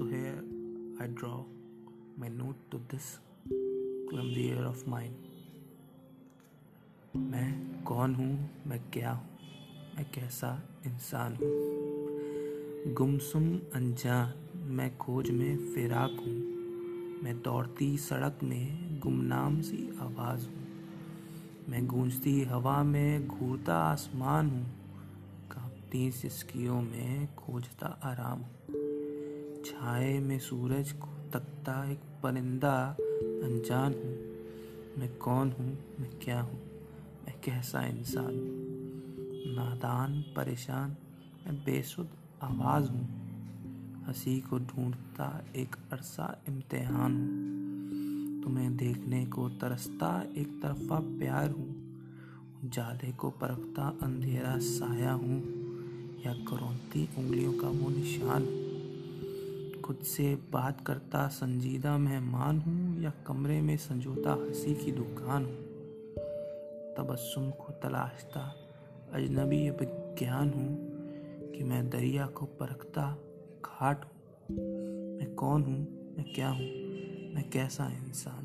I draw my note to this clumsy air of. मैं कौन हूँ? मैं क्या हूँ? मैं कैसा इंसान हूँ? गुमसुम अनजान, मैं खोज में फिराक हूँ। मैं दौड़ती सड़क में गुमनाम सी आवाज़ हूँ। मैं गूंजती हवा में घूरता आसमान हूँ। कांपती सिस्कियों में खोजता आराम हूँ। छाए में सूरज को तकता एक परिंदा। अनजान हूँ, मैं कौन हूँ, मैं क्या हूँ? मैं कैसा इंसान हूँ? नादान, परेशान, मैं बेसुध आवाज़ हूँ। हँसी को ढूंढता एक अरसा इम्तिहान हूँ। तुम्हें देखने को तरसता एक तरफा प्यार हूँ। जाले को परखता अंधेरा साया हूँ। या करौती उंगलियों का वो निशान हूँ। खुद से बात करता संजीदा मेहमान हूँ या कमरे में संजोता हँसी की दुकान हूँ। तबस्सुम को तलाशता अजनबी विज्ञान हूँ कि मैं दरिया को परखता घाट हूँ। मैं कौन हूँ? मैं क्या हूँ? मैं कैसा इंसान